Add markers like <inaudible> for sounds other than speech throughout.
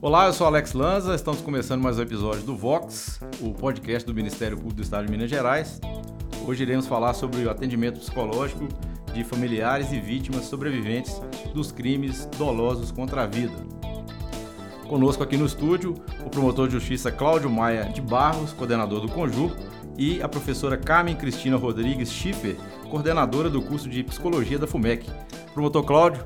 Olá, eu sou Alex Lanza, estamos começando mais um episódio do Vox, o podcast do Ministério Público do Estado de Minas Gerais. Hoje iremos falar sobre o atendimento psicológico de familiares e vítimas sobreviventes dos crimes dolosos contra a vida. Conosco aqui no estúdio, o promotor de justiça Cláudio Maia de Barros, coordenador do Conjur, e a professora Carmen Cristina Rodrigues Schiffer, coordenadora do curso de Psicologia da FUMEC. Promotor Cláudio,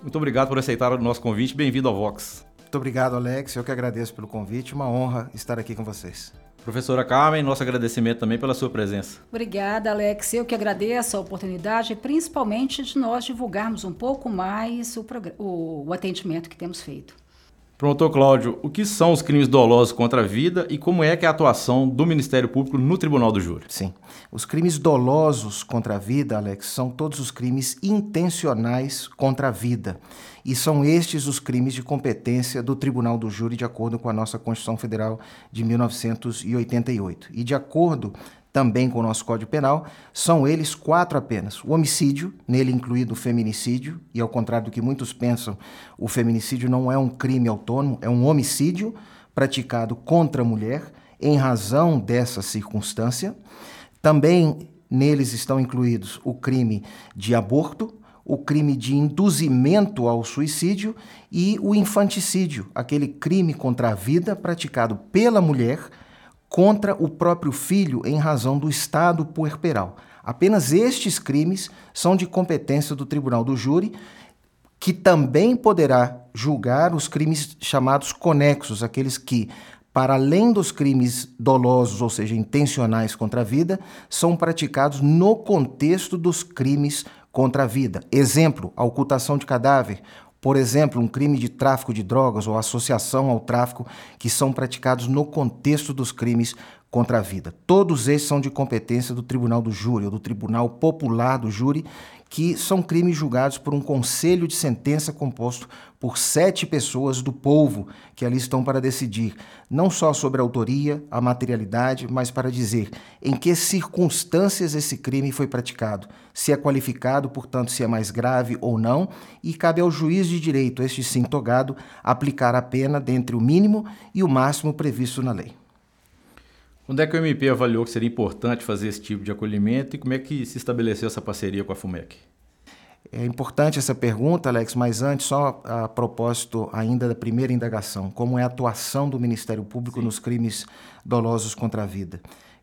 muito obrigado por aceitar o nosso convite. Bem-vindo ao Vox. Muito obrigado, Alex. Eu que agradeço pelo convite. Uma honra estar aqui com vocês. Professora Carmen, nosso agradecimento também pela sua presença. Obrigada, Alex. Eu que agradeço a oportunidade, principalmente de nós divulgarmos um pouco mais o, o, o atendimento que temos feito. Promotor Cláudio, o que são os crimes dolosos contra a vida e como é que é a atuação do Ministério Público no Tribunal do Júri? Sim. Os crimes dolosos contra a vida, Alex, são todos os crimes intencionais contra a vida. E são estes os crimes de competência do Tribunal do Júri, de acordo com a nossa Constituição Federal de 1988. E de acordo também com o nosso Código Penal, são eles quatro apenas. O homicídio, nele incluído o feminicídio, e ao contrário do que muitos pensam, o feminicídio não é um crime autônomo, é um homicídio praticado contra a mulher em razão dessa circunstância. Também neles estão incluídos o crime de aborto, o crime de induzimento ao suicídio e o infanticídio, aquele crime contra a vida praticado pela mulher contra o próprio filho em razão do estado puerperal. Apenas estes crimes são de competência do tribunal do júri, que também poderá julgar os crimes chamados conexos, aqueles que, para além dos crimes dolosos, ou seja, intencionais contra a vida, são praticados no contexto dos crimes contra a vida. Exemplo, a ocultação de cadáver, por exemplo, um crime de tráfico de drogas ou associação ao tráfico, que são praticados no contexto dos crimes contra a vida. Todos esses são de competência do Tribunal do Júri, ou do Tribunal Popular do Júri, que são crimes julgados por um conselho de sentença composto por sete pessoas do povo que ali estão para decidir não só sobre a autoria, a materialidade, mas para dizer em que circunstâncias esse crime foi praticado, se é qualificado, portanto, se é mais grave ou não, e cabe ao juiz de direito, este sim togado, aplicar a pena dentre o mínimo e o máximo previsto na lei. Onde é que o MP avaliou que seria importante fazer esse tipo de acolhimento e como é que se estabeleceu essa parceria com a FUMEC? É importante essa pergunta, Alex, mas antes, só a propósito ainda da primeira indagação: como é a atuação do Ministério Público Sim. nos crimes dolosos contra a vida?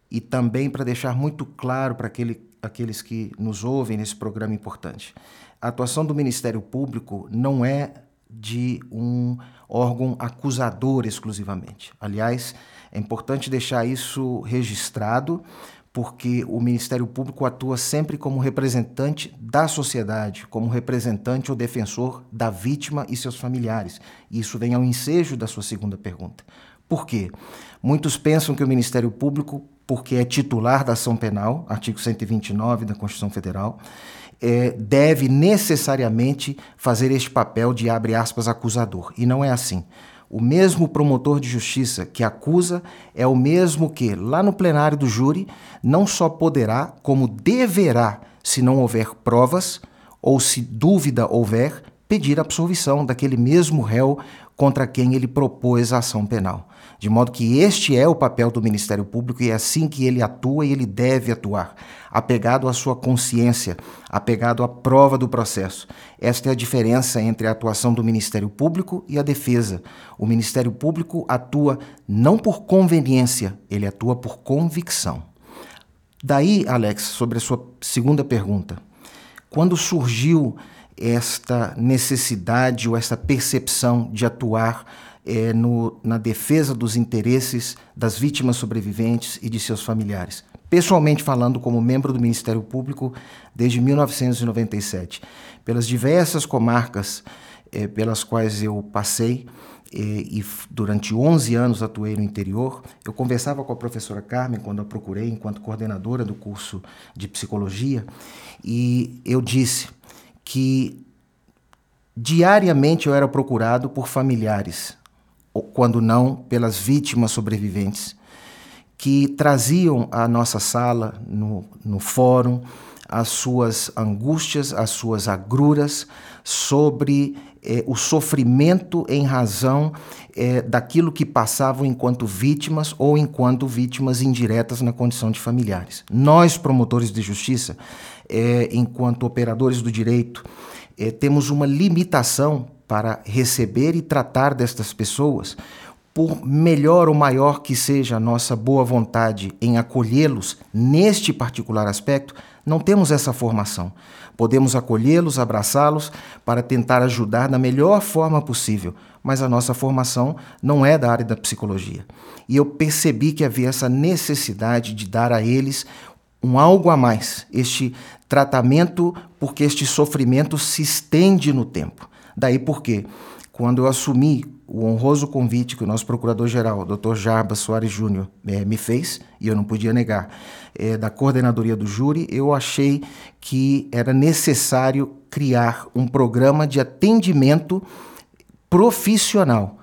E também para deixar muito claro para aquele, aqueles que nos ouvem nesse programa importante: a atuação do Ministério Público não é de um órgão acusador exclusivamente. Aliás, é importante deixar isso registrado, porque o Ministério Público atua sempre como representante da sociedade, como representante ou defensor da vítima e seus familiares. Isso vem ao ensejo da sua segunda pergunta. Por quê? Muitos pensam que o Ministério Público, porque é titular da ação penal, artigo 129 da Constituição Federal, é, deve necessariamente fazer este papel de, abre aspas, acusador. E não é assim. O mesmo promotor de justiça que acusa é o mesmo que, lá no plenário do júri, não só poderá, como deverá, se não houver provas ou se dúvida houver, pedir absolvição daquele mesmo réu contra quem ele propôs a ação penal. De modo que este é o papel do Ministério Público e é assim que ele atua e ele deve atuar, apegado à sua consciência, apegado à prova do processo. Esta é a diferença entre a atuação do Ministério Público e a defesa. O Ministério Público atua não por conveniência, ele atua por convicção. Daí, Alex, sobre a sua segunda pergunta, quando surgiu esta necessidade ou esta percepção de atuar é, no, na defesa dos interesses das vítimas sobreviventes e de seus familiares. Pessoalmente falando, como membro do Ministério Público desde 1997, pelas diversas comarcas é, pelas quais eu passei é, e durante 11 anos atuei no interior, eu conversava com a professora Carmen quando a procurei enquanto coordenadora do curso de psicologia e eu disse que diariamente eu era procurado por familiares quando não pelas vítimas sobreviventes, que traziam à nossa sala, no, no fórum, as suas angústias, as suas agruras, sobre eh, o sofrimento em razão eh, daquilo que passavam enquanto vítimas ou enquanto vítimas indiretas na condição de familiares. Nós, promotores de justiça, eh, enquanto operadores do direito, temos uma limitação para receber e tratar destas pessoas por melhor ou maior que seja a nossa boa vontade em acolhê-los neste particular aspecto, não temos essa formação. Podemos acolhê-los, abraçá-los para tentar ajudar da melhor forma possível, mas a nossa formação não é da área da psicologia. E eu percebi que havia essa necessidade de dar a eles um algo a mais, este tratamento, porque este sofrimento se estende no tempo. Daí porque, quando eu assumi o honroso convite que o nosso procurador-geral, Dr. Jarbas Soares Júnior, é, me fez, e eu não podia negar, é, da coordenadoria do júri, eu achei que era necessário criar um programa de atendimento profissional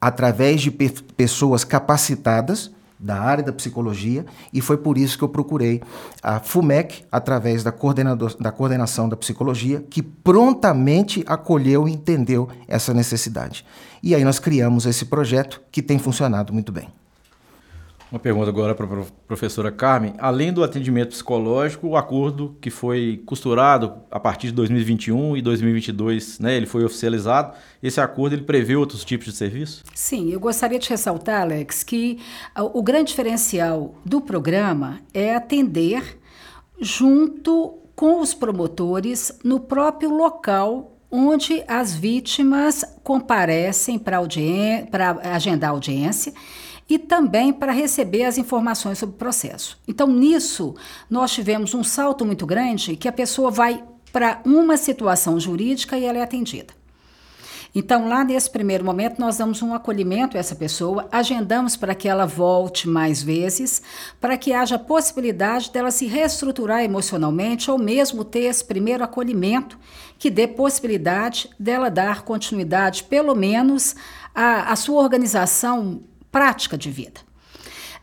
através de pe pessoas capacitadas da área da psicologia e foi por isso que eu procurei a FUMEC, através da, da coordenação da psicologia, que prontamente acolheu e entendeu essa necessidade. E aí nós criamos esse projeto que tem funcionado muito bem. Uma pergunta agora para a professora Carmen. Além do atendimento psicológico, o acordo que foi costurado a partir de 2021 e 2022, né, ele foi oficializado. Esse acordo ele prevê outros tipos de serviço? Sim, eu gostaria de ressaltar, Alex, que o grande diferencial do programa é atender junto com os promotores no próprio local onde as vítimas comparecem para agendar audiência e também para receber as informações sobre o processo. Então, nisso, nós tivemos um salto muito grande que a pessoa vai para uma situação jurídica e ela é atendida. Então, lá nesse primeiro momento, nós damos um acolhimento a essa pessoa, agendamos para que ela volte mais vezes, para que haja possibilidade dela se reestruturar emocionalmente ou mesmo ter esse primeiro acolhimento que dê possibilidade dela dar continuidade, pelo menos, à, à sua organização prática de vida.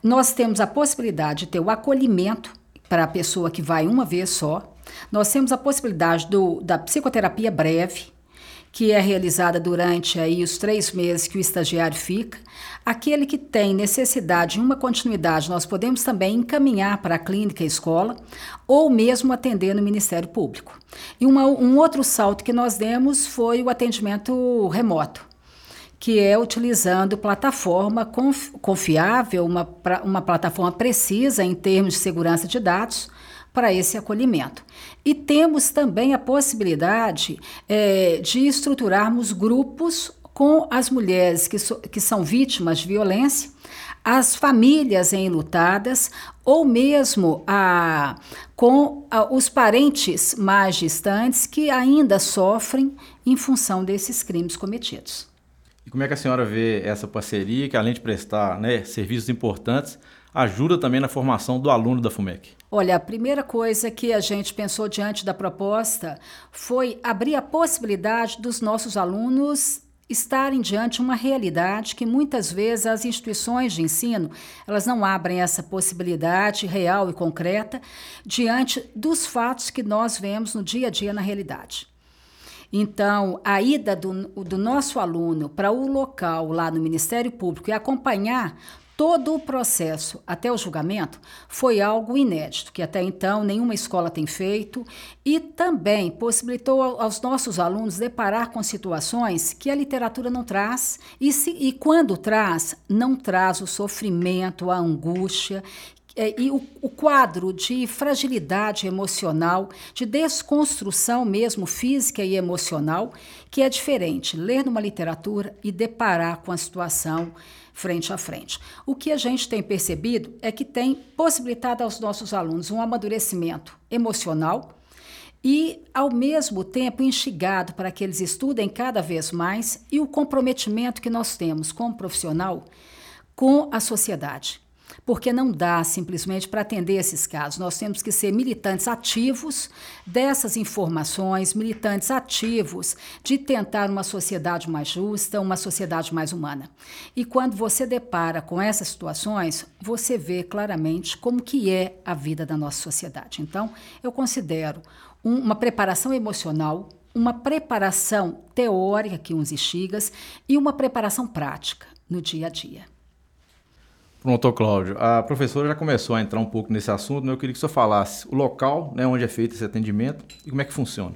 Nós temos a possibilidade de ter o acolhimento para a pessoa que vai uma vez só. Nós temos a possibilidade do, da psicoterapia breve, que é realizada durante aí os três meses que o estagiário fica. Aquele que tem necessidade de uma continuidade, nós podemos também encaminhar para a clínica e escola, ou mesmo atender no Ministério Público. E uma, um outro salto que nós demos foi o atendimento remoto que é utilizando plataforma confiável, uma, uma plataforma precisa em termos de segurança de dados para esse acolhimento. E temos também a possibilidade é, de estruturarmos grupos com as mulheres que, so, que são vítimas de violência, as famílias enlutadas ou mesmo a, com a, os parentes mais distantes que ainda sofrem em função desses crimes cometidos. E como é que a senhora vê essa parceria, que além de prestar né, serviços importantes, ajuda também na formação do aluno da FUMEC? Olha, a primeira coisa que a gente pensou diante da proposta foi abrir a possibilidade dos nossos alunos estarem diante uma realidade que muitas vezes as instituições de ensino elas não abrem essa possibilidade real e concreta diante dos fatos que nós vemos no dia a dia na realidade. Então, a ida do, do nosso aluno para o local lá no Ministério Público e acompanhar todo o processo até o julgamento foi algo inédito, que até então nenhuma escola tem feito, e também possibilitou aos nossos alunos deparar com situações que a literatura não traz, e, se, e quando traz, não traz o sofrimento, a angústia é, e o, o, quadro de fragilidade emocional, de desconstrução mesmo física e emocional, que é diferente ler numa literatura e deparar com a situação frente a frente. O que a gente tem percebido é que tem possibilitado aos nossos alunos um amadurecimento emocional e, ao mesmo tempo, instigado para que eles estudem cada vez mais e o comprometimento que nós temos como profissional com a sociedade. Porque não dá simplesmente para atender esses casos. Nós temos que ser militantes ativos dessas informações, militantes ativos de tentar uma sociedade mais justa, uma sociedade mais humana. E quando você depara com essas situações, você vê claramente como que é a vida da nossa sociedade. Então, eu considero um, uma preparação emocional uma preparação teórica, que uns estigas, e uma preparação prática no dia a dia. Pronto, Cláudio. A professora já começou a entrar um pouco nesse assunto, mas eu queria que você falasse o local né, onde é feito esse atendimento e como é que funciona.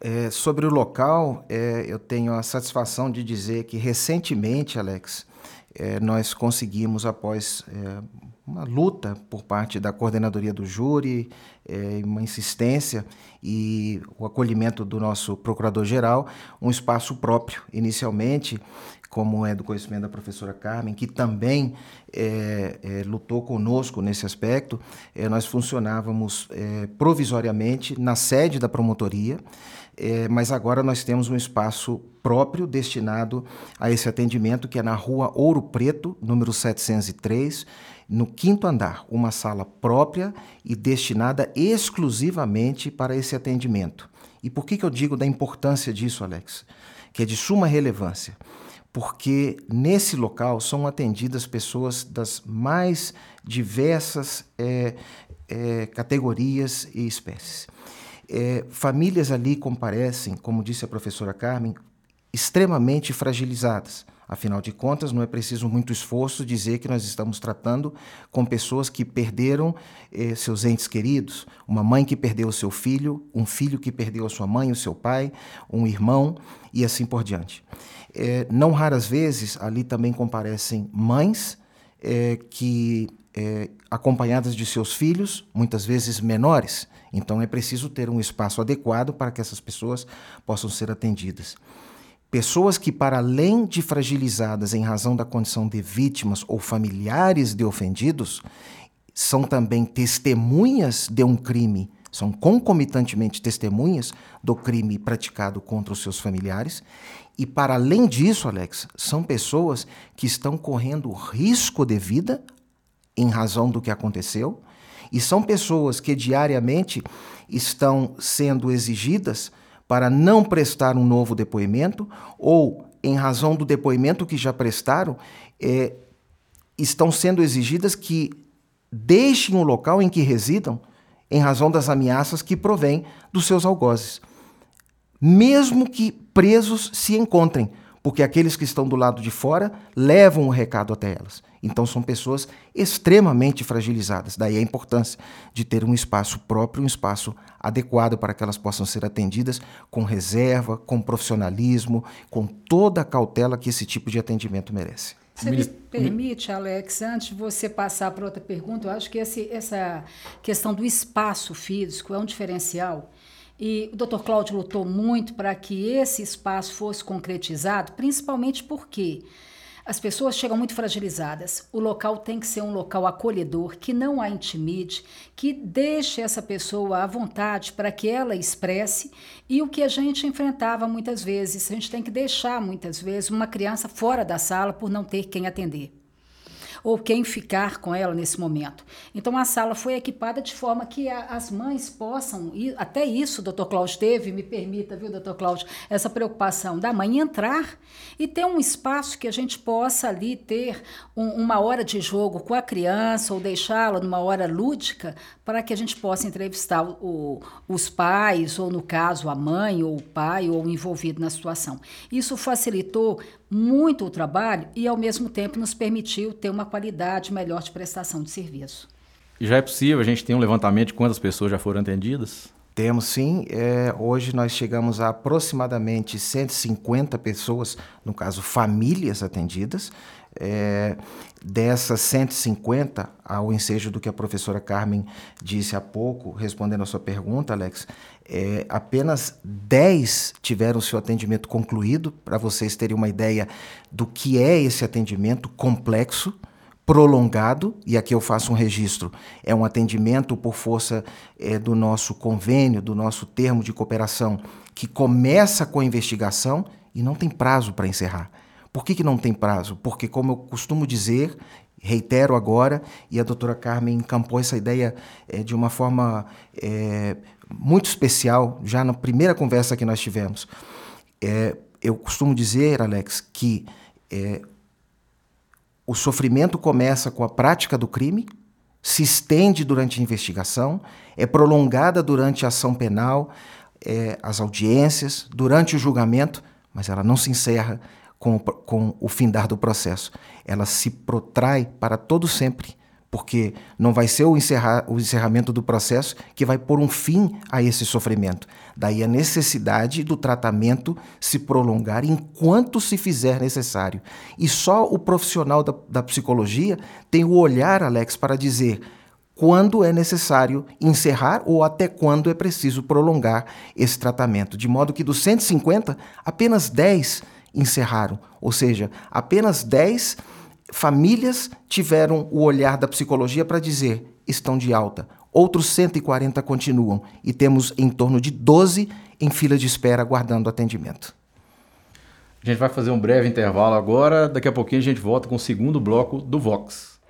É, sobre o local, é, eu tenho a satisfação de dizer que recentemente, Alex, é, nós conseguimos, após é, uma luta por parte da coordenadoria do júri, é, uma insistência e o acolhimento do nosso procurador-geral, um espaço próprio. Inicialmente, como é do conhecimento da professora Carmen, que também é, é, lutou conosco nesse aspecto, é, nós funcionávamos é, provisoriamente na sede da promotoria, é, mas agora nós temos um espaço próprio destinado a esse atendimento, que é na rua Ouro Preto, número 703, no quinto andar, uma sala própria e destinada exclusivamente para esse atendimento. E por que, que eu digo da importância disso, Alex? Que é de suma relevância porque nesse local são atendidas pessoas das mais diversas é, é, categorias e espécies. É, famílias ali comparecem, como disse a professora Carmen, extremamente fragilizadas. Afinal de contas, não é preciso muito esforço dizer que nós estamos tratando com pessoas que perderam eh, seus entes queridos, uma mãe que perdeu o seu filho, um filho que perdeu a sua mãe, o seu pai, um irmão e assim por diante. É, não raras vezes ali também comparecem mães é, que, é, acompanhadas de seus filhos, muitas vezes menores. Então é preciso ter um espaço adequado para que essas pessoas possam ser atendidas. Pessoas que, para além de fragilizadas em razão da condição de vítimas ou familiares de ofendidos, são também testemunhas de um crime são concomitantemente testemunhas do crime praticado contra os seus familiares. E, para além disso, Alex, são pessoas que estão correndo risco de vida em razão do que aconteceu, e são pessoas que diariamente estão sendo exigidas para não prestar um novo depoimento ou, em razão do depoimento que já prestaram, é, estão sendo exigidas que deixem o local em que residam em razão das ameaças que provêm dos seus algozes. Mesmo que presos se encontrem, porque aqueles que estão do lado de fora levam o recado até elas. Então são pessoas extremamente fragilizadas. Daí a importância de ter um espaço próprio, um espaço adequado para que elas possam ser atendidas com reserva, com profissionalismo, com toda a cautela que esse tipo de atendimento merece. Você me permite, Alex, antes de você passar para outra pergunta, eu acho que esse, essa questão do espaço físico é um diferencial. E o Dr. Cláudio lutou muito para que esse espaço fosse concretizado, principalmente porque as pessoas chegam muito fragilizadas. O local tem que ser um local acolhedor, que não a intimide, que deixe essa pessoa à vontade para que ela expresse. E o que a gente enfrentava muitas vezes, a gente tem que deixar muitas vezes uma criança fora da sala por não ter quem atender ou quem ficar com ela nesse momento. Então a sala foi equipada de forma que a, as mães possam, até isso doutor Cláudio teve, me permita, viu, doutor Cláudio, essa preocupação da mãe entrar e ter um espaço que a gente possa ali ter um, uma hora de jogo com a criança ou deixá-la numa hora lúdica para que a gente possa entrevistar o, os pais, ou no caso a mãe ou o pai ou o envolvido na situação. Isso facilitou muito o trabalho e, ao mesmo tempo, nos permitiu ter uma qualidade melhor de prestação de serviço. E já é possível a gente ter um levantamento de quantas pessoas já foram atendidas? Temos sim. É, hoje nós chegamos a aproximadamente 150 pessoas, no caso famílias atendidas. É, dessas 150, ao ensejo do que a professora Carmen disse há pouco, respondendo a sua pergunta, Alex, é, apenas 10 tiveram seu atendimento concluído, para vocês terem uma ideia do que é esse atendimento complexo prolongado, e aqui eu faço um registro, é um atendimento por força é, do nosso convênio, do nosso termo de cooperação, que começa com a investigação e não tem prazo para encerrar. Por que, que não tem prazo? Porque, como eu costumo dizer, reitero agora, e a doutora Carmen encampou essa ideia é, de uma forma é, muito especial, já na primeira conversa que nós tivemos. É, eu costumo dizer, Alex, que o sofrimento começa com a prática do crime, se estende durante a investigação, é prolongada durante a ação penal, é, as audiências, durante o julgamento, mas ela não se encerra com, com o findar do processo. Ela se protrai para todo sempre porque não vai ser o, encerrar, o encerramento do processo que vai pôr um fim a esse sofrimento. Daí a necessidade do tratamento se prolongar enquanto se fizer necessário. E só o profissional da, da psicologia tem o olhar, Alex, para dizer quando é necessário encerrar ou até quando é preciso prolongar esse tratamento. De modo que dos 150, apenas 10 encerraram, ou seja, apenas 10 famílias tiveram o olhar da psicologia para dizer estão de alta. Outros 140 continuam e temos em torno de 12 em fila de espera aguardando atendimento. A gente vai fazer um breve intervalo agora, daqui a pouquinho a gente volta com o segundo bloco do Vox.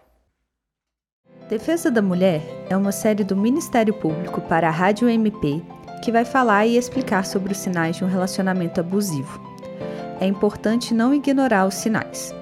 Defesa da Mulher é uma série do Ministério Público para a Rádio MP que vai falar e explicar sobre os sinais de um relacionamento abusivo. É importante não ignorar os sinais.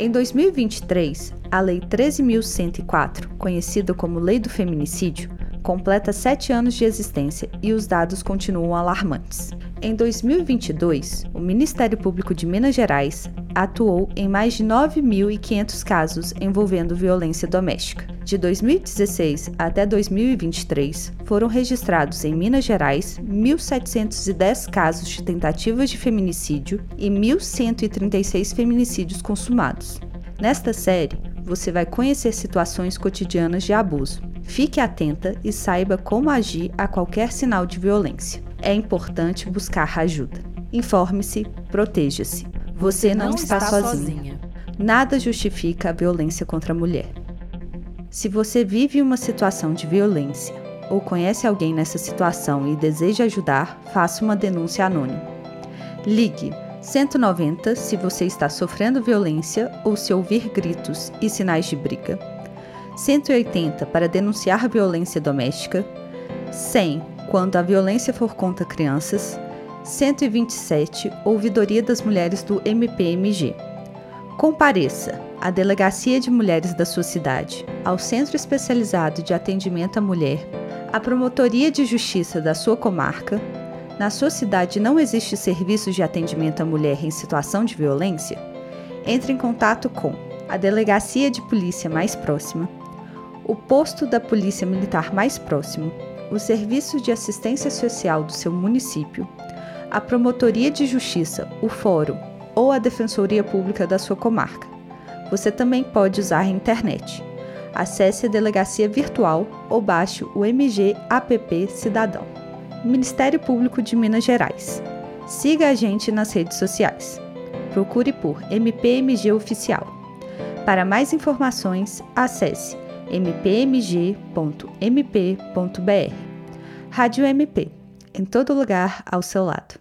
Em 2023, a Lei 13.104, conhecida como Lei do Feminicídio, completa sete anos de existência e os dados continuam alarmantes. Em 2022, o Ministério Público de Minas Gerais atuou em mais de 9.500 casos envolvendo violência doméstica. De 2016 até 2023, foram registrados em Minas Gerais 1.710 casos de tentativas de feminicídio e 1.136 feminicídios consumados. Nesta série, você vai conhecer situações cotidianas de abuso. Fique atenta e saiba como agir a qualquer sinal de violência. É importante buscar ajuda. Informe-se, proteja-se. Você não, não está, está sozinha. sozinha. Nada justifica a violência contra a mulher. Se você vive uma situação de violência ou conhece alguém nessa situação e deseja ajudar, faça uma denúncia anônima. Ligue 190 se você está sofrendo violência ou se ouvir gritos e sinais de briga. 180 para denunciar violência doméstica. 100 quando a violência for contra crianças. 127 Ouvidoria das Mulheres do MPMG. Compareça à Delegacia de Mulheres da sua cidade, ao Centro Especializado de Atendimento à Mulher, à Promotoria de Justiça da sua comarca. Na sua cidade não existe serviço de atendimento à mulher em situação de violência? Entre em contato com a Delegacia de Polícia mais próxima, o posto da Polícia Militar mais próximo, o Serviço de Assistência Social do seu município, a Promotoria de Justiça, o Fórum ou a Defensoria Pública da sua comarca. Você também pode usar a internet. Acesse a delegacia virtual ou baixe o MG App Cidadão. Ministério Público de Minas Gerais. Siga a gente nas redes sociais. Procure por MPMG Oficial. Para mais informações, acesse mpmg.mp.br. Rádio MP, em todo lugar ao seu lado.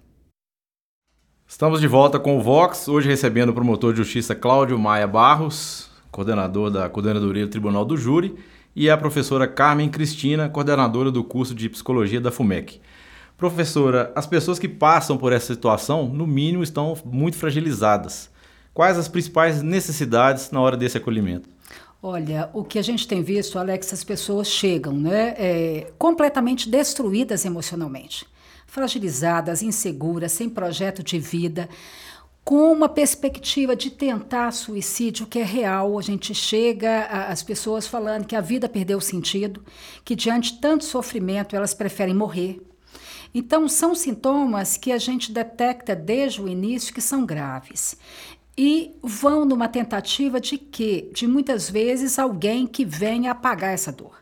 Estamos de volta com o Vox, hoje recebendo o promotor de justiça Cláudio Maia Barros, coordenador da Coordenadoria do Tribunal do Júri, e a professora Carmen Cristina, coordenadora do curso de Psicologia da FUMEC. Professora, as pessoas que passam por essa situação, no mínimo, estão muito fragilizadas. Quais as principais necessidades na hora desse acolhimento? Olha, o que a gente tem visto, Alex, as pessoas chegam né, é, completamente destruídas emocionalmente fragilizadas, inseguras, sem projeto de vida, com uma perspectiva de tentar suicídio que é real. A gente chega às pessoas falando que a vida perdeu sentido, que diante de tanto sofrimento elas preferem morrer. Então, são sintomas que a gente detecta desde o início que são graves. E vão numa tentativa de quê? De muitas vezes alguém que venha apagar essa dor.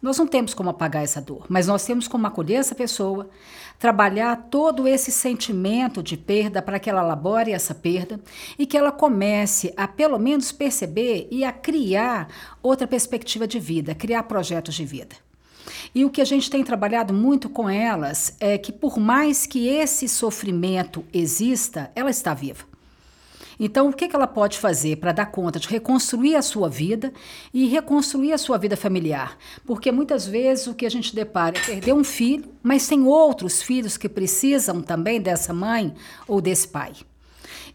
Nós não temos como apagar essa dor, mas nós temos como acolher essa pessoa, trabalhar todo esse sentimento de perda para que ela elabore essa perda e que ela comece a pelo menos perceber e a criar outra perspectiva de vida, criar projetos de vida. E o que a gente tem trabalhado muito com elas é que por mais que esse sofrimento exista, ela está viva. Então, o que, que ela pode fazer para dar conta de reconstruir a sua vida e reconstruir a sua vida familiar? Porque muitas vezes o que a gente depara é perder um filho, mas tem outros filhos que precisam também dessa mãe ou desse pai.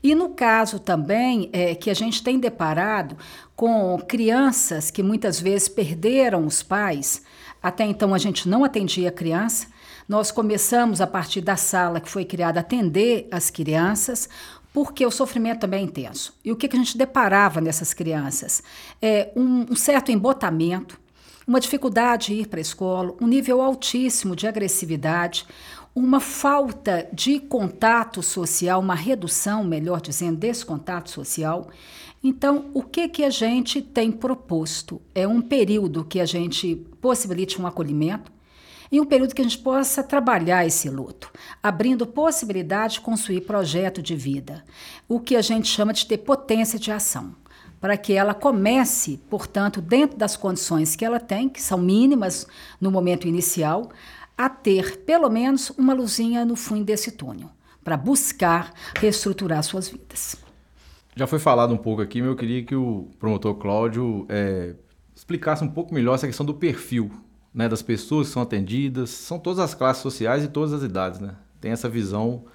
E no caso também é, que a gente tem deparado com crianças que muitas vezes perderam os pais, até então a gente não atendia a criança, nós começamos a partir da sala que foi criada atender as crianças, porque o sofrimento também é intenso. E o que, que a gente deparava nessas crianças? É um, um certo embotamento, uma dificuldade de ir para a escola, um nível altíssimo de agressividade, uma falta de contato social, uma redução, melhor dizendo, desse contato social. Então, o que, que a gente tem proposto? É um período que a gente possibilite um acolhimento e um período que a gente possa trabalhar esse luto, abrindo possibilidade de construir projeto de vida, o que a gente chama de ter potência de ação para que ela comece, portanto, dentro das condições que ela tem, que são mínimas no momento inicial, a ter pelo menos uma luzinha no fundo desse túnel, para buscar reestruturar suas vidas. Já foi falado um pouco aqui, mas eu queria que o promotor Cláudio é, explicasse um pouco melhor essa questão do perfil né, das pessoas que são atendidas. São todas as classes sociais e todas as idades, né? Tem essa visão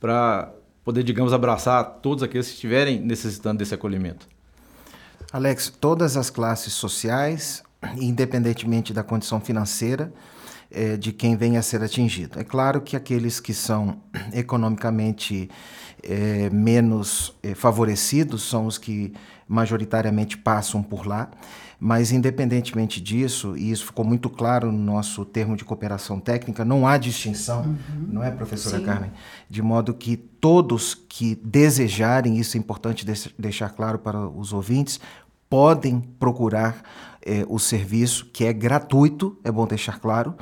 para poder, digamos, abraçar todos aqueles que estiverem necessitando desse acolhimento. Alex, todas as classes sociais, independentemente da condição financeira, é, de quem venha a ser atingido. É claro que aqueles que são economicamente é, menos é, favorecidos são os que majoritariamente passam por lá, mas independentemente disso, e isso ficou muito claro no nosso termo de cooperação técnica, não há distinção, uhum. não é, professora Sim. Carmen? De modo que todos que desejarem, isso é importante deixar claro para os ouvintes, podem procurar é, o serviço, que é gratuito, é bom deixar claro,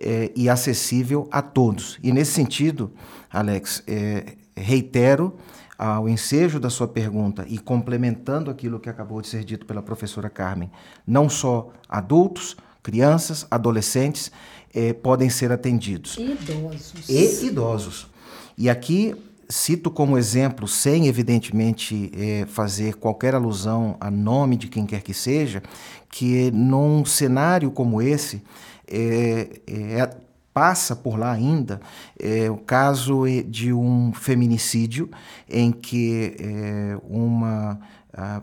é, e acessível a todos. E nesse sentido, Alex, é, reitero ao ensejo da sua pergunta e complementando aquilo que acabou de ser dito pela professora Carmen, não só adultos, crianças, adolescentes é, podem ser atendidos. Idosos. E idosos. E aqui cito como exemplo, sem evidentemente é, fazer qualquer alusão a nome de quem quer que seja, que num cenário como esse é, é, passa por lá ainda é, o caso de um feminicídio em que é, uma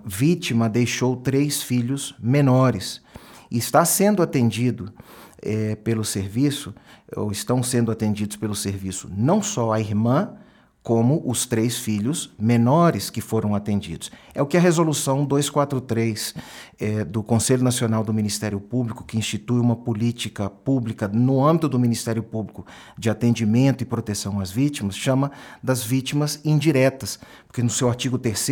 vítima deixou três filhos menores. Está sendo atendido é, pelo serviço, ou estão sendo atendidos pelo serviço, não só a irmã, como os três filhos menores que foram atendidos. É o que a Resolução 243 é, do Conselho Nacional do Ministério Público, que institui uma política pública no âmbito do Ministério Público de atendimento e proteção às vítimas, chama das vítimas indiretas, porque no seu artigo 3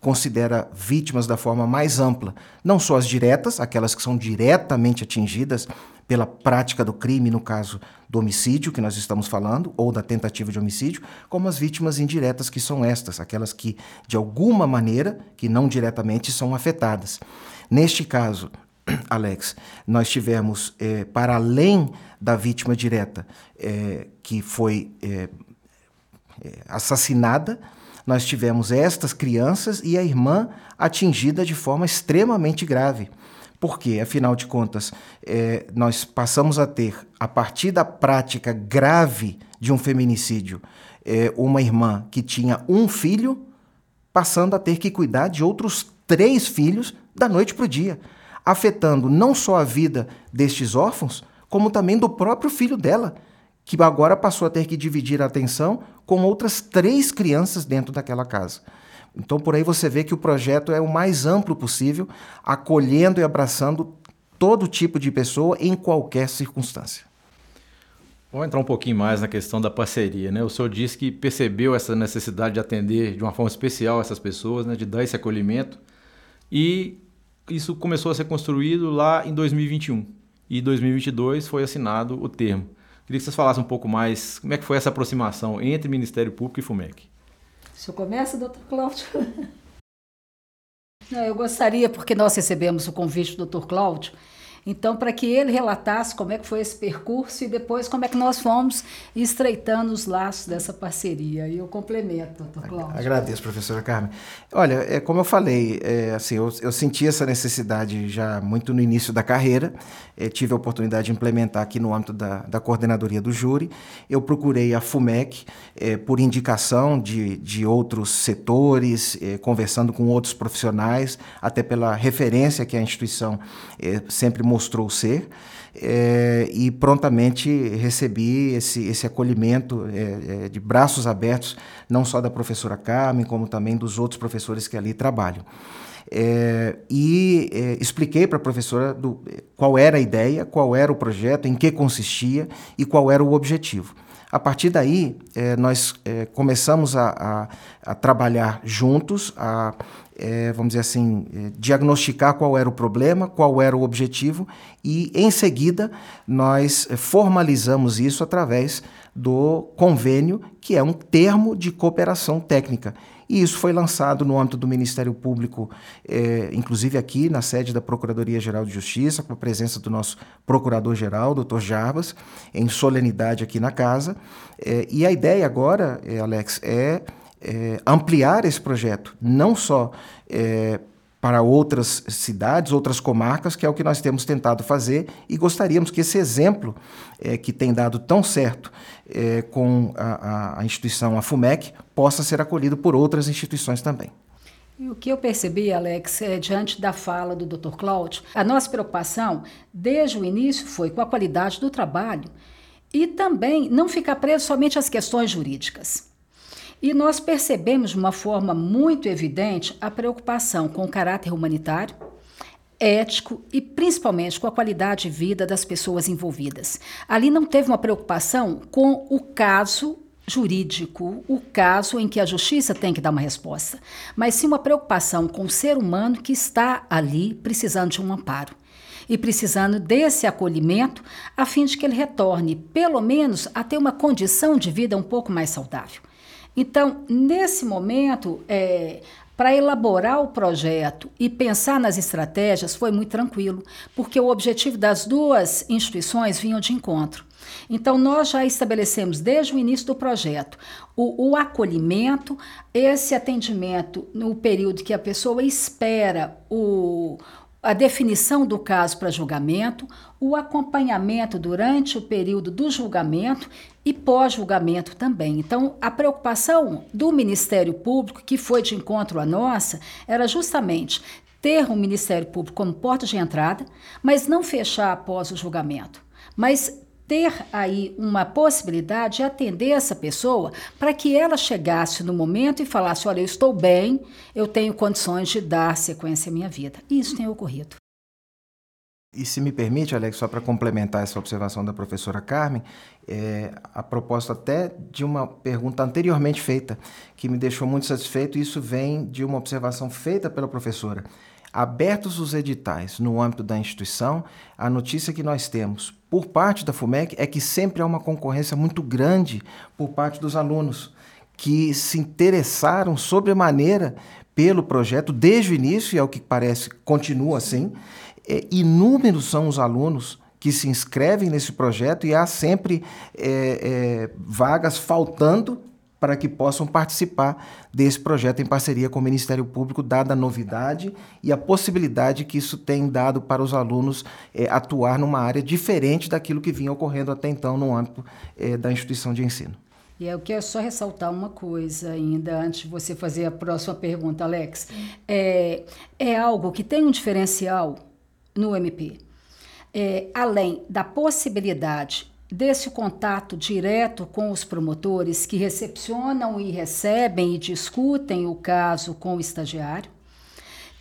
considera vítimas da forma mais ampla, não só as diretas, aquelas que são diretamente atingidas pela prática do crime, no caso do homicídio que nós estamos falando, ou da tentativa de homicídio, como as vítimas indiretas, que são estas, aquelas que, de alguma maneira, que não diretamente, são afetadas. Neste caso, <clears throat> Alex, nós tivemos, é, para além da vítima direta é, que foi é, assassinada, nós tivemos estas crianças e a irmã atingida de forma extremamente grave. Porque, afinal de contas, é, nós passamos a ter, a partir da prática grave de um feminicídio, é, uma irmã que tinha um filho, passando a ter que cuidar de outros três filhos da noite para o dia, afetando não só a vida destes órfãos, como também do próprio filho dela, que agora passou a ter que dividir a atenção com outras três crianças dentro daquela casa. Então, por aí você vê que o projeto é o mais amplo possível, acolhendo e abraçando todo tipo de pessoa em qualquer circunstância. Vamos entrar um pouquinho mais na questão da parceria. Né? O senhor disse que percebeu essa necessidade de atender de uma forma especial essas pessoas, né? de dar esse acolhimento, e isso começou a ser construído lá em 2021. E em 2022 foi assinado o termo. Queria que vocês falassem um pouco mais como é que foi essa aproximação entre Ministério Público e FUMEC. O senhor começa, doutor Cláudio? <laughs> Não, eu gostaria, porque nós recebemos o convite do doutor Cláudio, Então, para que ele relatasse como é que foi esse percurso e depois como é que nós fomos estreitando os laços dessa parceria. E eu complemento, doutor Cláudio. Agradeço, professora Carmen. Olha, é, como eu falei, é, assim, eu, eu, senti essa necessidade já muito no início da carreira, tive a oportunidade de implementar aqui no âmbito da, da coordenadoria do júri. Eu procurei a FUMEC é, por indicação de, de outros setores, é, conversando com outros profissionais, até pela referência que a instituição é, sempre mostrou ser. E prontamente recebi esse, esse acolhimento de braços abertos, não só da professora Carmen, como também dos outros professores que ali trabalham. É, e é, expliquei para a professora do, qual era a ideia, qual era o projeto, em que consistia e qual era o objetivo. A partir daí, é, nós é, começamos a, a, a, trabalhar juntos, a, é, vamos dizer assim, é, diagnosticar qual era o problema, qual era o objetivo, e em seguida nós formalizamos isso através do convênio, que é um termo de cooperação técnica. E isso foi lançado no âmbito do Ministério Público, é, inclusive aqui na sede da Procuradoria-Geral de Justiça, com a presença do nosso Procurador-Geral, doutor Jarbas, em solenidade aqui na casa. É, e a ideia agora, é, Alex, é, é, ampliar esse projeto, não só é, para outras cidades, outras comarcas, que é o que nós temos tentado fazer e gostaríamos que esse exemplo é, que tem dado tão certo é, com a, a, instituição, a FUMEC, possa ser acolhido por outras instituições também. E o que eu percebi, Alex, é, diante da fala do Dr. Cláudio, a nossa preocupação desde o início foi com a qualidade do trabalho e também não ficar preso somente às questões jurídicas. E nós percebemos de uma forma muito evidente a preocupação com o caráter humanitário, ético e principalmente com a qualidade de vida das pessoas envolvidas. Ali não teve uma preocupação com o caso jurídico, o caso em que a justiça tem que dar uma resposta, mas sim uma preocupação com o ser humano que está ali precisando de um amparo e precisando desse acolhimento a fim de que ele retorne, pelo menos, a ter uma condição de vida um pouco mais saudável. Então, nesse momento, é, para elaborar o projeto e pensar nas estratégias foi muito tranquilo, porque o objetivo das duas instituições vinham de encontro. Então, nós já estabelecemos desde o início do projeto o, o acolhimento, esse atendimento no período que a pessoa espera o, a definição do caso para julgamento, o acompanhamento durante o período do julgamento e pós-julgamento também. Então, a preocupação do Ministério Público, que foi de encontro à nossa, era justamente ter o Ministério Público como porta de entrada, mas não fechar após o julgamento, mas ter aí uma possibilidade de atender essa pessoa para que ela chegasse no momento e falasse: Olha, eu estou bem, eu tenho condições de dar sequência à minha vida. Isso tem ocorrido. E se me permite, Alex, só para complementar essa observação da professora Carmen, é, a propósito até de uma pergunta anteriormente feita, que me deixou muito satisfeito, e isso vem de uma observação feita pela professora. Abertos os editais no âmbito da instituição, a notícia que nós temos por parte da FUMEC é que sempre há uma concorrência muito grande por parte dos alunos que se interessaram sobremaneira pelo projeto desde o início, e ao que parece continua assim. É, inúmeros são os alunos que se inscrevem nesse projeto e há sempre é, é, vagas faltando para que possam participar desse projeto em parceria com o Ministério Público, dada a novidade e a possibilidade que isso tem dado para os alunos é, atuar numa área diferente daquilo que vinha ocorrendo até então no âmbito é, da instituição de ensino. E eu quero só ressaltar uma coisa ainda, antes de você fazer a próxima pergunta, Alex. É, é algo que tem um diferencial no MP. É, além da possibilidade desse contato direto com os promotores que recepcionam e recebem e discutem o caso com o estagiário.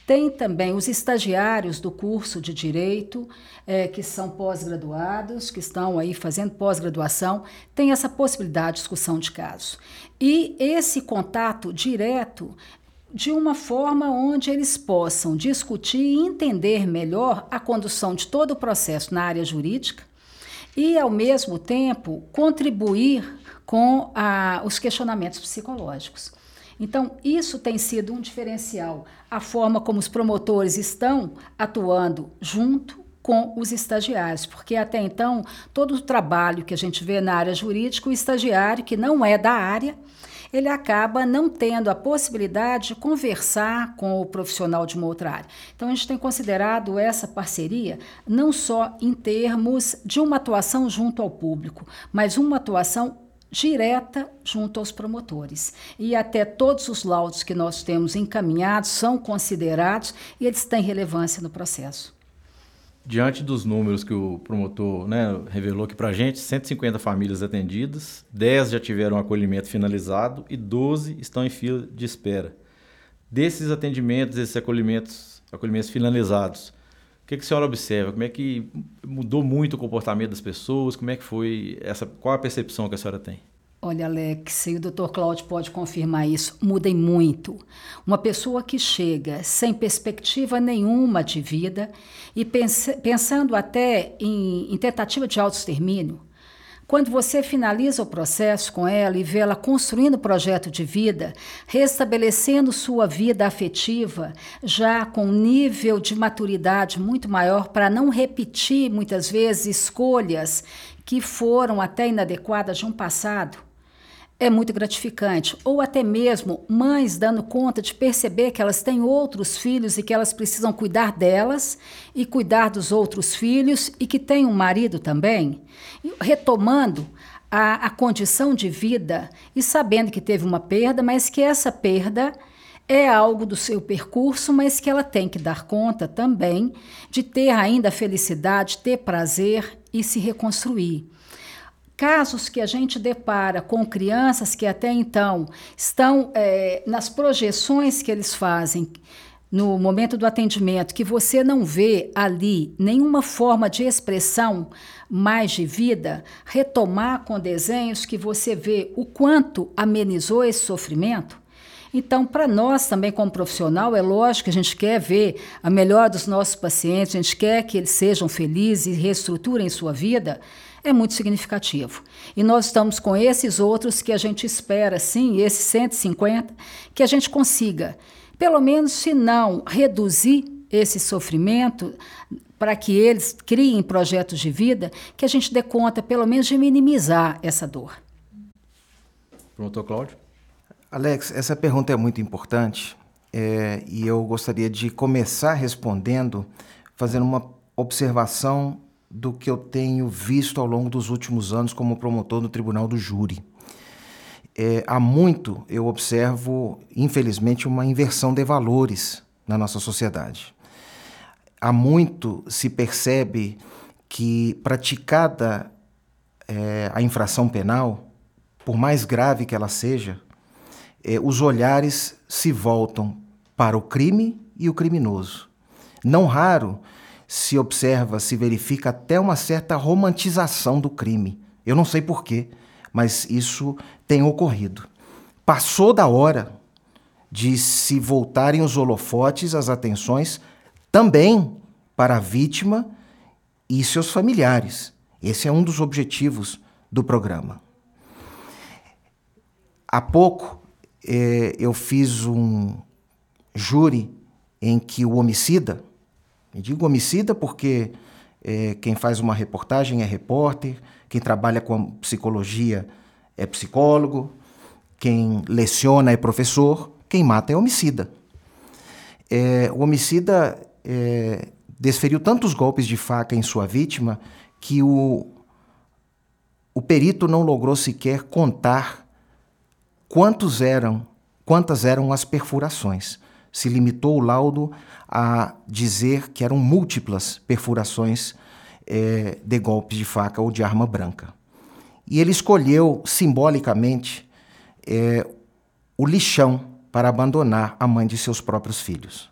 Tem também os estagiários do curso de Direito, é, que são pós-graduados, que estão aí fazendo pós-graduação, tem essa possibilidade de discussão de caso. E esse contato direto de uma forma onde eles possam discutir e entender melhor a condução de todo o processo na área jurídica, e, ao mesmo tempo, contribuir com a, os questionamentos psicológicos. Então, isso tem sido um diferencial. A forma como os promotores estão atuando junto com os estagiários, porque até então todo o trabalho que a gente vê na área jurídica, o estagiário que não é da área, ele acaba não tendo a possibilidade de conversar com o profissional de uma outra área. Então, a gente tem considerado essa parceria não só em termos de uma atuação junto ao público, mas uma atuação direta junto aos promotores. E até todos os laudos que nós temos encaminhados são considerados e eles têm relevância no processo. Diante dos números que o promotor né, revelou aqui para a gente, 150 famílias atendidas, 10 já tiveram acolhimento finalizado e 12 estão em fila de espera. Desses atendimentos, esses acolhimentos, acolhimentos finalizados, o que, que a senhora observa? Como é que mudou muito o comportamento das pessoas? Como é que foi essa? Qual a percepção que a senhora tem? Olha, Alex, e o Dr. Cláudio pode confirmar isso, mudem muito. Uma pessoa que chega sem perspectiva nenhuma de vida e pensando até em, em tentativa de autoextermínio, quando você finaliza o processo com ela e vê ela construindo o projeto de vida, restabelecendo sua vida afetiva, já com um nível de maturidade muito maior para não repetir muitas vezes escolhas que foram até inadequadas de um passado, é muito gratificante. Ou até mesmo mães dando conta de perceber que elas têm outros filhos e que elas precisam cuidar delas e cuidar dos outros filhos e que têm um marido também, retomando a, a condição de vida e sabendo que teve uma perda, mas que essa perda é algo do seu percurso, mas que ela tem que dar conta também de ter ainda felicidade, ter prazer e se reconstruir. Casos que a gente depara com crianças que até então estão é, nas projeções que eles fazem no momento do atendimento, que você não vê ali nenhuma forma de expressão mais de vida, retomar com desenhos que você vê o quanto amenizou esse sofrimento. Então, para nós também, como profissional, é lógico que a gente quer ver a melhor dos nossos pacientes, a gente quer que eles sejam felizes e reestruturem sua vida é muito significativo. E nós estamos com esses outros que a gente espera, sim, esses 150, que a gente consiga, pelo menos, se não reduzir esse sofrimento, para que eles criem projetos de vida, que a gente dê conta, pelo menos, de minimizar essa dor. Pronto, Cláudio? Alex, essa pergunta é muito importante é, e eu gostaria de começar respondendo fazendo uma observação do que eu tenho visto ao longo dos últimos anos como promotor no Tribunal do Júri. É, há muito eu observo, infelizmente, uma inversão de valores na nossa sociedade. Há muito se percebe que, praticada é, a infração penal, por mais grave que ela seja, é, os olhares se voltam para o crime e o criminoso. Não raro, se observa, se verifica até uma certa romantização do crime. Eu não sei porquê, mas isso tem ocorrido. Passou da hora de se voltarem os holofotes, as atenções, também para a vítima e seus familiares. Esse é um dos objetivos do programa. Há pouco eh, eu fiz um júri em que o homicida, eu digo homicida porque é, quem faz uma reportagem é repórter, quem trabalha com psicologia é psicólogo, quem leciona é professor, quem mata é homicida. É, o homicida é, desferiu tantos golpes de faca em sua vítima que o, o perito não logrou sequer contar quantos eram, quantas eram as perfurações se limitou o laudo a dizer que eram múltiplas perfurações é, de golpes de faca ou de arma branca. E ele escolheu simbolicamente é, o lixão para abandonar a mãe de seus próprios filhos.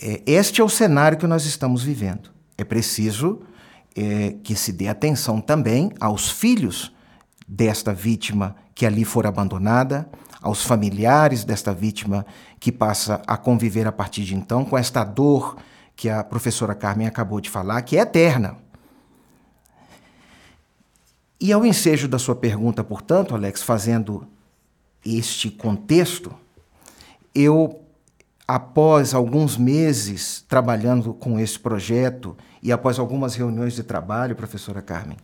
É, este é o cenário que nós estamos vivendo. É preciso que se dê atenção também aos filhos desta vítima que ali for abandonada, aos familiares desta vítima que passa a conviver a partir de então com esta dor que a professora Carmen acabou de falar, que é eterna. E ao ensejo da sua pergunta, portanto, Alex, fazendo este contexto, eu após alguns meses trabalhando com esse projeto e após algumas reuniões de trabalho, professora Carmen,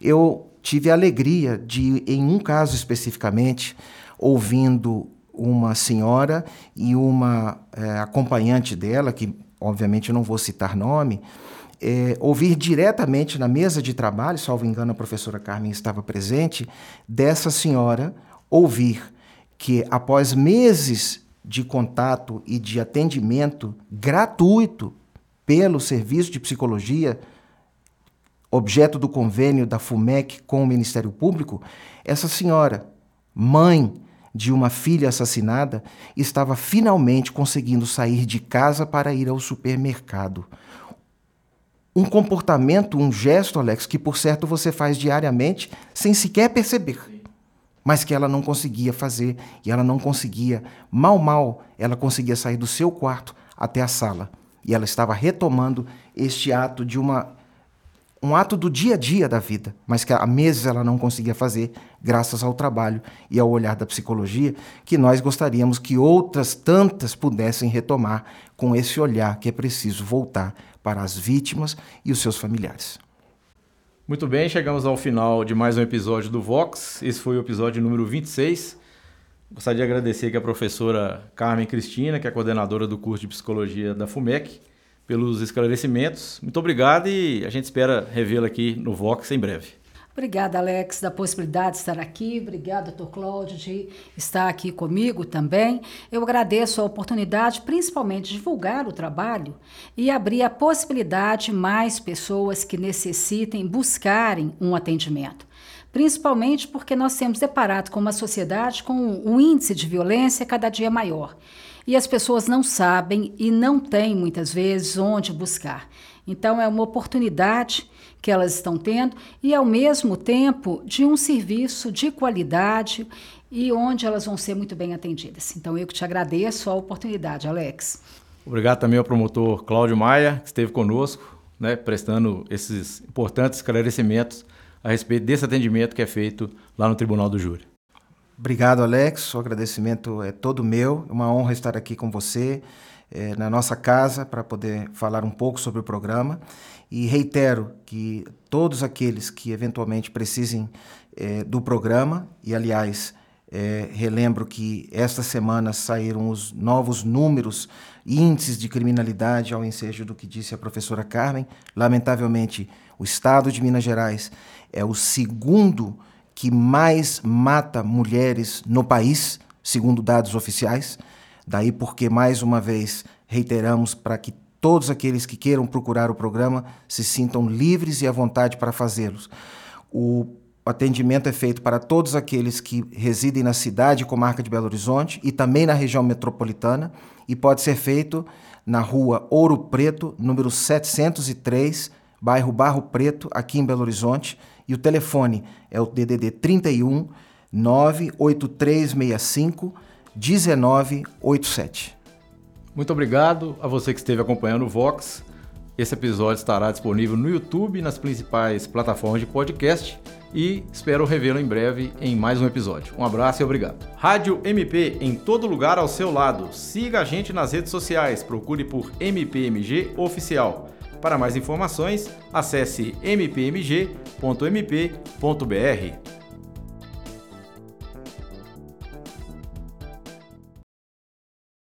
eu tive a alegria de, em um caso especificamente, ouvindo uma senhora e uma é, acompanhante dela, que obviamente eu não vou citar nome, é, ouvir diretamente na mesa de trabalho, salvo engano a professora Carmen estava presente, dessa senhora ouvir que após meses de contato e de atendimento gratuito pelo serviço de psicologia, objeto do convênio da FUMEC com o Ministério Público, essa senhora, mãe de uma filha assassinada, estava finalmente conseguindo sair de casa para ir ao supermercado. Um comportamento, um gesto, Alex, que por certo você faz diariamente sem sequer perceber mas que ela não conseguia fazer e ela não conseguia, mal, mal, ela conseguia sair do seu quarto até a sala. E ela estava retomando este ato de uma um ato do dia a dia da vida, mas que há meses ela não conseguia fazer, graças ao trabalho e ao olhar da psicologia, que nós gostaríamos que outras tantas pudessem retomar com esse olhar que é preciso voltar para as vítimas e os seus familiares. Muito bem, chegamos ao final de mais um episódio do Vox. Esse foi o episódio número 26. Gostaria de agradecer aqui a professora Carmen Cristina, que é coordenadora do curso de Psicologia da FUMEC, pelos esclarecimentos. Muito obrigado e a gente espera revê-la aqui no Vox em breve. Obrigada, Alex, da possibilidade de estar aqui. Obrigada, doutor Cláudio, de estar aqui comigo também. Eu agradeço a oportunidade, principalmente, de divulgar o trabalho e abrir a possibilidade de mais pessoas que necessitem buscarem um atendimento. Principalmente porque nós temos deparado com uma sociedade com um índice de violência cada dia maior. E as pessoas não sabem e não têm, muitas vezes, onde buscar. Então, é uma oportunidade que elas estão tendo e, ao mesmo tempo, de um serviço de qualidade e onde elas vão ser muito bem atendidas. Então, eu que te agradeço a oportunidade, Alex. Obrigado também ao promotor Cláudio Maia, que esteve conosco, né, prestando esses importantes esclarecimentos a respeito desse atendimento que é feito lá no Tribunal do Júri. Obrigado, Alex. O agradecimento é todo meu. É uma honra estar aqui com você, é, na nossa casa, para poder falar um pouco sobre o programa. E reitero que todos aqueles que eventualmente precisem é, do programa, e aliás, é, relembro que esta semana saíram os novos números, índices de criminalidade, ao ensejo do que disse a professora Carmen. Lamentavelmente, o estado de Minas Gerais é o segundo que mais mata mulheres no país, segundo dados oficiais. Daí porque, mais uma vez, reiteramos para que todos aqueles que queiram procurar o programa se sintam livres e à vontade para fazê-los. O atendimento é feito para todos aqueles que residem na cidade e comarca de Belo Horizonte e também na região metropolitana e pode ser feito na rua Ouro Preto, número 703, bairro Barro Preto, aqui em Belo Horizonte. E o telefone é o DDD 31 98365 1987. Muito obrigado a você que esteve acompanhando o Vox. Esse episódio estará disponível no YouTube e nas principais plataformas de podcast e espero revê-lo em breve em mais um episódio. Um abraço e obrigado. Rádio MP em todo lugar ao seu lado. Siga a gente nas redes sociais, procure por MPMG Oficial. Para mais informações, acesse mpmg.mp.br.